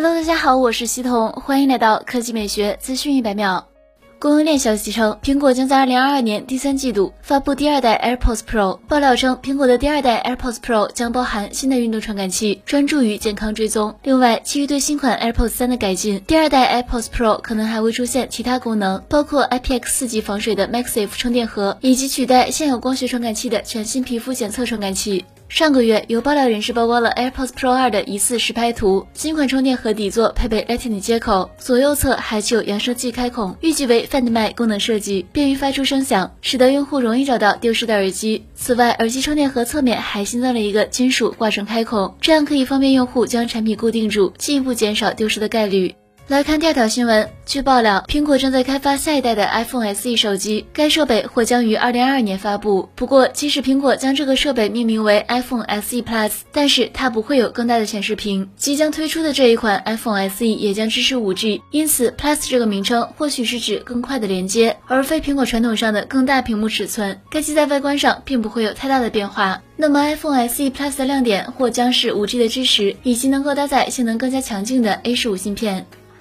Hello，大家好，我是西彤，欢迎来到科技美学资讯一百秒。供应链消息称，苹果将在二零二二年第三季度发布第二代 AirPods Pro。爆料称，苹果的第二代 AirPods Pro 将包含新的运动传感器，专注于健康追踪。另外，基于对新款 AirPods 三的改进，第二代 AirPods Pro 可能还会出现其他功能，包括 IPX 四级防水的 MagSafe 充电盒，以及取代现有光学传感器的全新皮肤检测传感器。上个月，有爆料人士曝光了 AirPods Pro 2的疑似实拍图。新款充电盒底座配备 Lightning 接口，左右侧还具有扬声器开孔，预计为 Find My 功能设计，便于发出声响，使得用户容易找到丢失的耳机。此外，耳机充电盒侧面还新增了一个金属挂绳开孔，这样可以方便用户将产品固定住，进一步减少丢失的概率。来看第二条新闻。据爆料，苹果正在开发下一代的 iPhone SE 手机，该设备或将于二零二二年发布。不过，即使苹果将这个设备命名为 iPhone SE Plus，但是它不会有更大的显示屏。即将推出的这一款 iPhone SE 也将支持 5G，因此 Plus 这个名称或许是指更快的连接，而非苹果传统上的更大屏幕尺寸。该机在外观上并不会有太大的变化。那么 iPhone SE Plus 的亮点或将是 5G 的支持，以及能够搭载性能更加强劲的 A 十五芯片。